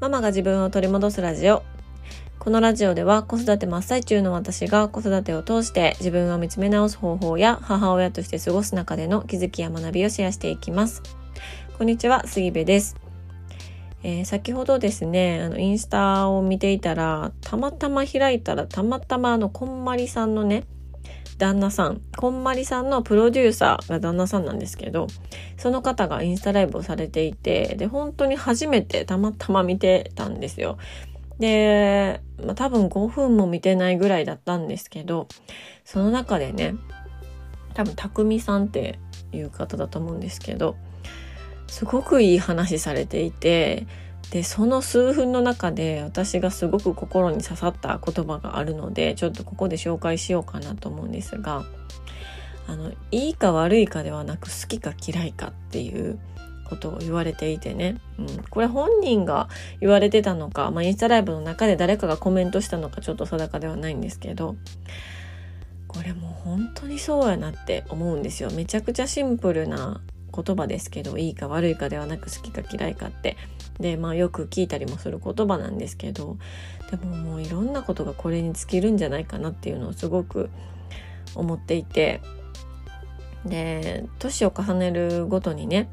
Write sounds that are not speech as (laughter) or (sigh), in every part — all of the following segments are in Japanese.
ママが自分を取り戻すラジオ。このラジオでは子育て真っ最中の私が子育てを通して自分を見つめ直す方法や母親として過ごす中での気づきや学びをシェアしていきます。こんにちは、杉部です。えー、先ほどですね、あの、インスタを見ていたら、たまたま開いたら、たまたまあの、こんまりさんのね、旦那さん、こんまりさんのプロデューサーが旦那さんなんですけど、その方がインスタライブをされていて、で、本当に初めてたまたま見てたんですよ。で、まあ、多分5分も見てないぐらいだったんですけど、その中でね、多分、たくみさんっていう方だと思うんですけど、すごくいい話されていて、でその数分の中で私がすごく心に刺さった言葉があるのでちょっとここで紹介しようかなと思うんですがあのいいか悪いかではなく好きか嫌いかっていうことを言われていてね、うん、これ本人が言われてたのか、まあ、インスタライブの中で誰かがコメントしたのかちょっと定かではないんですけどこれもう本当にそうやなって思うんですよ。めちゃくちゃシンプルな言葉ですけどいいか悪いかではなく好きか嫌いかって。でまあよく聞いたりもする言葉なんですけどでももういろんなことがこれに尽きるんじゃないかなっていうのをすごく思っていてで年を重ねるごとにね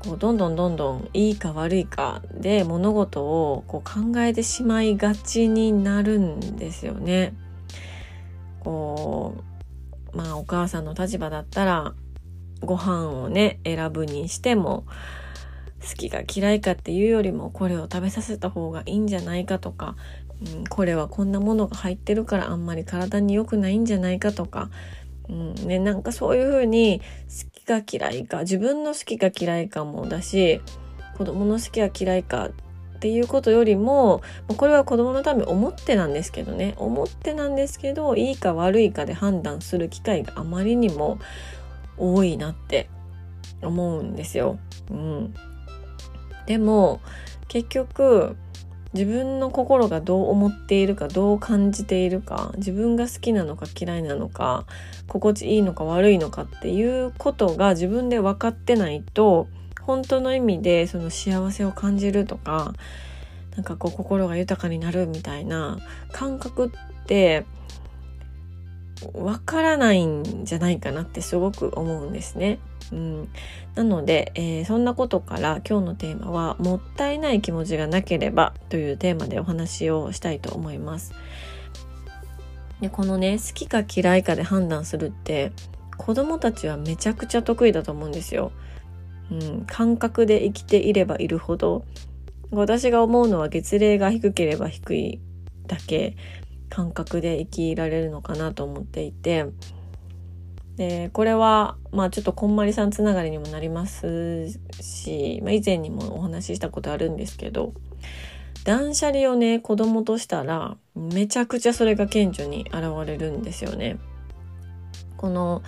こうどんどんどんどんいいか悪いかで物事をこう考えてしまいがちになるんですよね。こうまあお母さんの立場だったらご飯をね選ぶにしても好きか嫌いかっていうよりもこれを食べさせた方がいいんじゃないかとか、うん、これはこんなものが入ってるからあんまり体に良くないんじゃないかとか、うんね、なんかそういうふうに好きか嫌いか自分の好きか嫌いかもだし子供の好きか嫌いかっていうことよりもこれは子供のため思ってなんですけどね思ってなんですけどいいか悪いかで判断する機会があまりにも多いなって思うんですよ。うん、でも結局自分の心がどう思っているかどう感じているか自分が好きなのか嫌いなのか心地いいのか悪いのかっていうことが自分で分かってないと本当の意味でその幸せを感じるとかなんかこう心が豊かになるみたいな感覚ってわからないんじゃないかなってすごく思うんですね。うん、なので、えー、そんなことから今日のテーマは「もったいない気持ちがなければ」というテーマでお話をしたいと思います。でこのね好きか嫌いかで判断するって子供たちはめちゃくちゃ得意だと思うんですよ。うん、感覚で生きていればいるほど私が思うのは月齢が低ければ低いだけ感覚で生きられるのかなと思っていてでこれはまあちょっとこんまりさんつながりにもなりますし、まあ、以前にもお話ししたことあるんですけど断捨離をね子供としたらめちゃくちゃそれが顕著に現れるんですよね。この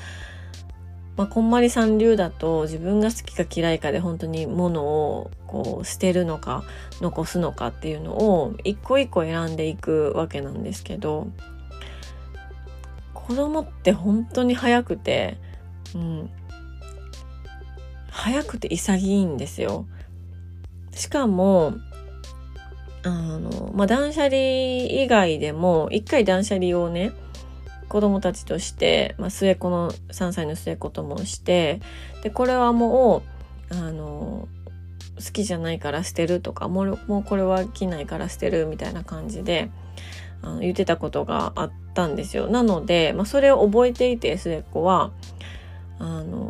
まあ、こんまりさん流だと自分が好きか嫌いかで本当に物をこう捨てるのか残すのかっていうのを一個一個選んでいくわけなんですけど子供って本当に早くて、うん、早くて潔いんですよ。しかもあの、まあ、断捨離以外でも一回断捨離をね子供たちとして、まあ、末っ子の3歳の末っ子ともしてでこれはもうあの好きじゃないから捨てるとかもうもうこれは着ないから捨てるみたいな感じであの言ってたことがあったんですよ。なので、まあ、それを覚えていて末っ子はあの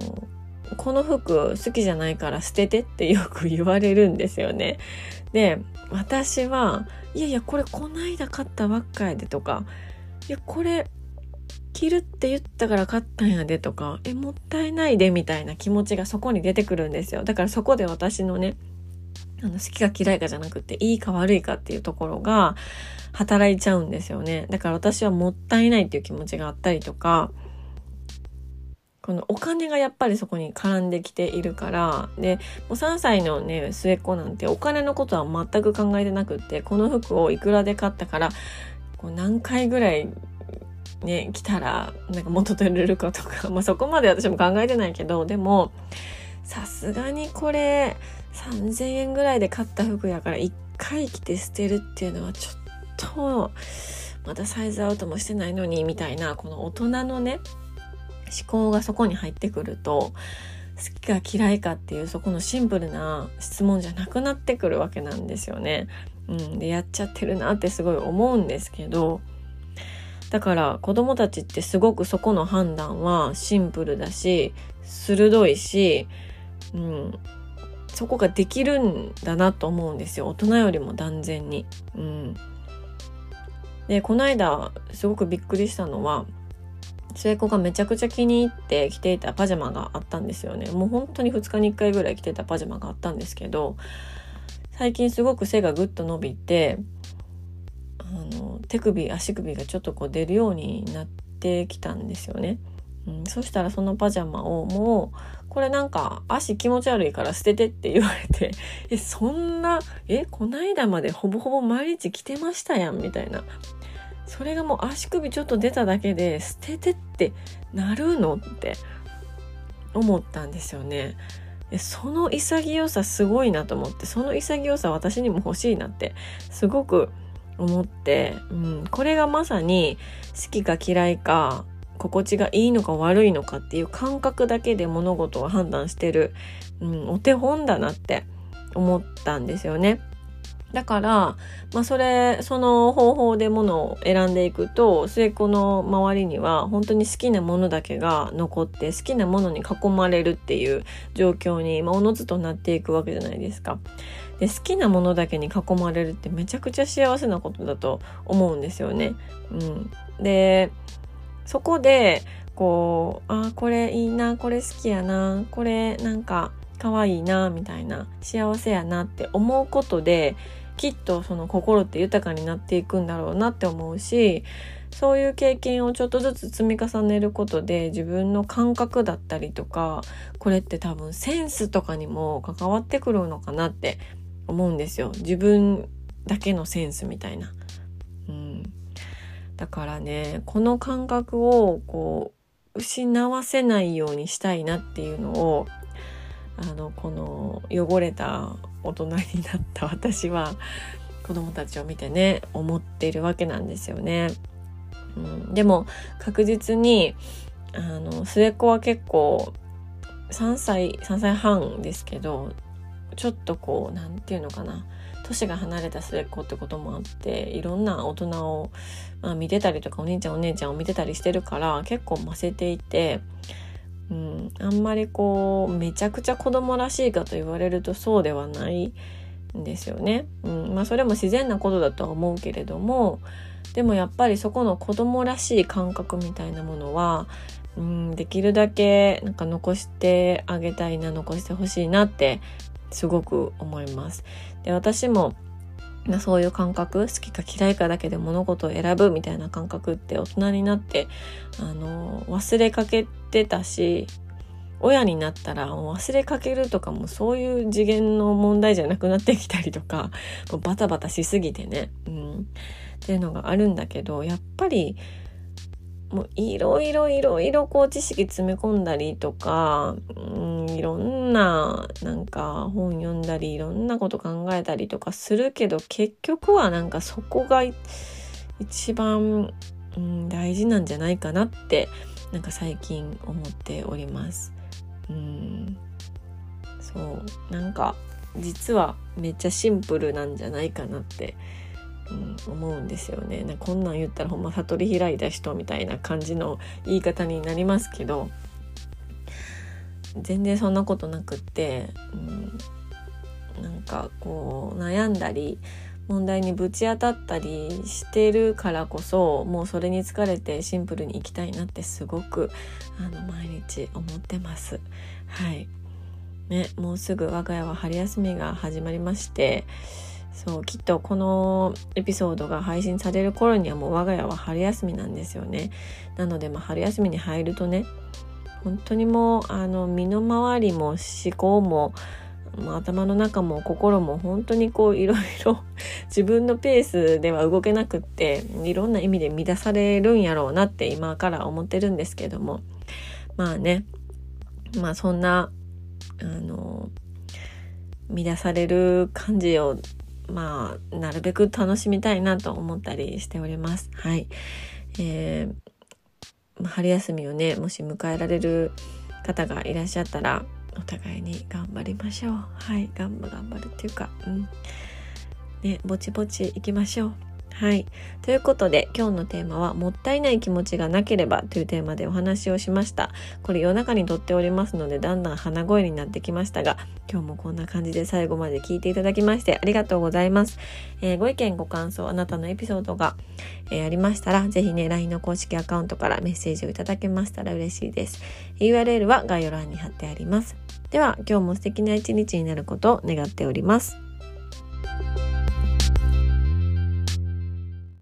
この服好きじゃないから捨ててってよく言われるんですよね。で私はいやいやこれこないだ買ったばっかやでとかいやこれ着るって言ったから買ったんやでとか、え、もったいないでみたいな気持ちがそこに出てくるんですよ。だからそこで私のね、あの、好きか嫌いかじゃなくて、いいか悪いかっていうところが働いちゃうんですよね。だから私はもったいないっていう気持ちがあったりとか、このお金がやっぱりそこに絡んできているから、で、もう3歳のね、末っ子なんてお金のことは全く考えてなくって、この服をいくらで買ったから、こう何回ぐらいね、来たら、なんか元取れるかとか、(laughs) まあそこまで私も考えてないけど、でも、さすがにこれ3000円ぐらいで買った服やから1回着て捨てるっていうのはちょっとまたサイズアウトもしてないのにみたいなこの大人のね思考がそこに入ってくると好きか嫌いかっていうそこのシンプルな質問じゃなくなってくるわけなんですよね。うん、でやっちゃってるなってすごい思うんですけどだから子供たちってすごくそこの判断はシンプルだし鋭いし、うん、そこができるんだなと思うんですよ。大人よりも断然に。うん、でこの間すごくびっくりしたのは末っ子がめちゃくちゃ気に入って着ていたパジャマがあったんですよね。もう本当に2日に1回ぐらい着てたパジャマがあったんですけど最近すごく背がぐっと伸びてあの手首足首がちょっとこう出るようになってきたんですよね。うん、そしたらそのパジャマをもうこれなんか足気持ち悪いから捨ててって言われて (laughs) えそんなえこないだまでほぼほぼ毎日着てましたやんみたいなそれがもう足首ちょっと出ただけで捨ててってなるのって思ったんですよね。その潔さすごいなと思ってその潔さ私にも欲しいなってすごく思って、うん、これがまさに好きか嫌いか心地がいいのか悪いのかっていう感覚だけで物事を判断してる、うん、お手本だなって思ったんですよね。だから、まあそれ、その方法でものを選んでいくと、末っ子の周りには本当に好きなものだけが残って好きなものに囲まれるっていう状況に、まあ、おのずとなっていくわけじゃないですか。で、好きなものだけに囲まれるってめちゃくちゃ幸せなことだと思うんですよね。うん。で、そこで、こう、あ、これいいな、これ好きやな、これなんか可愛いな、みたいな、幸せやなって思うことで、きっとその心って豊かになっていくんだろうなって思うしそういう経験をちょっとずつ積み重ねることで自分の感覚だったりとかこれって多分センスとかにも関わってくるのかなって思うんですよ自分だけのセンスみたいな。うん、だからねこの感覚をこう失わせないようにしたいなっていうのをあのこの汚れた大人になった私は子供たちを見てね思っているわけなんですよね。うん、でも確実にあの末っ子は結構3歳3歳半ですけどちょっとこう何て言うのかな年が離れた末っ子ってこともあっていろんな大人を、まあ、見てたりとかお兄ちゃんお姉ちゃんを見てたりしてるから結構ませていてうん、あんまりこうめちゃくちゃ子供らしいかと言われるとそうではないんですよね。うんまあ、それも自然なことだとは思うけれどもでもやっぱりそこの子供らしい感覚みたいなものは、うん、できるだけなんか残してあげたいな残してほしいなってすごく思います。で私もそういう感覚好きか嫌いかだけで物事を選ぶみたいな感覚って大人になってあの忘れかけてたし親になったら忘れかけるとかもそういう次元の問題じゃなくなってきたりとかバタバタしすぎてね、うん、っていうのがあるんだけどやっぱりもういろいろいろいろこう知識詰め込んだりとか、うん、いろんななんか本読んだりいろんなこと考えたりとかするけど結局はなんかそこが一番、うん、大事なんじゃないかなってなんか最近思っております。うんそうなんか実はめっちゃシンプルなんじゃないかなってうん、思うんですよねなこんなん言ったらほんま悟り開いた人みたいな感じの言い方になりますけど全然そんなことなくって、うん、なんかこう悩んだり問題にぶち当たったりしてるからこそもうそれに疲れてシンプルに生きたいなってすごくあの毎日思ってます。はいね、もうすぐ我が家は春休みが始まりましてそうきっとこのエピソードが配信される頃にはもう我が家は春休みなんですよね。なのでまあ春休みに入るとね本当にもうあの身の回りも思考もまあ、頭の中も心も本当にこういろいろ (laughs) 自分のペースでは動けなくっていろんな意味で乱されるんやろうなって今から思ってるんですけども。まあねまあそんなあの乱される感じをまあなるべく楽しみたいなと思ったりしております。はい。えー、春休みをねもし迎えられる方がいらっしゃったらお互いに頑張りましょう。はい、頑張頑張るっていうか、うん。ね、ぼちぼち行きましょう。はい。ということで、今日のテーマは、もったいない気持ちがなければというテーマでお話をしました。これ夜中に撮っておりますので、だんだん鼻声になってきましたが、今日もこんな感じで最後まで聞いていただきましてありがとうございます。えー、ご意見、ご感想、あなたのエピソードが、えー、ありましたら、ぜひね、LINE の公式アカウントからメッセージをいただけましたら嬉しいです。URL は概要欄に貼ってあります。では、今日も素敵な一日になることを願っております。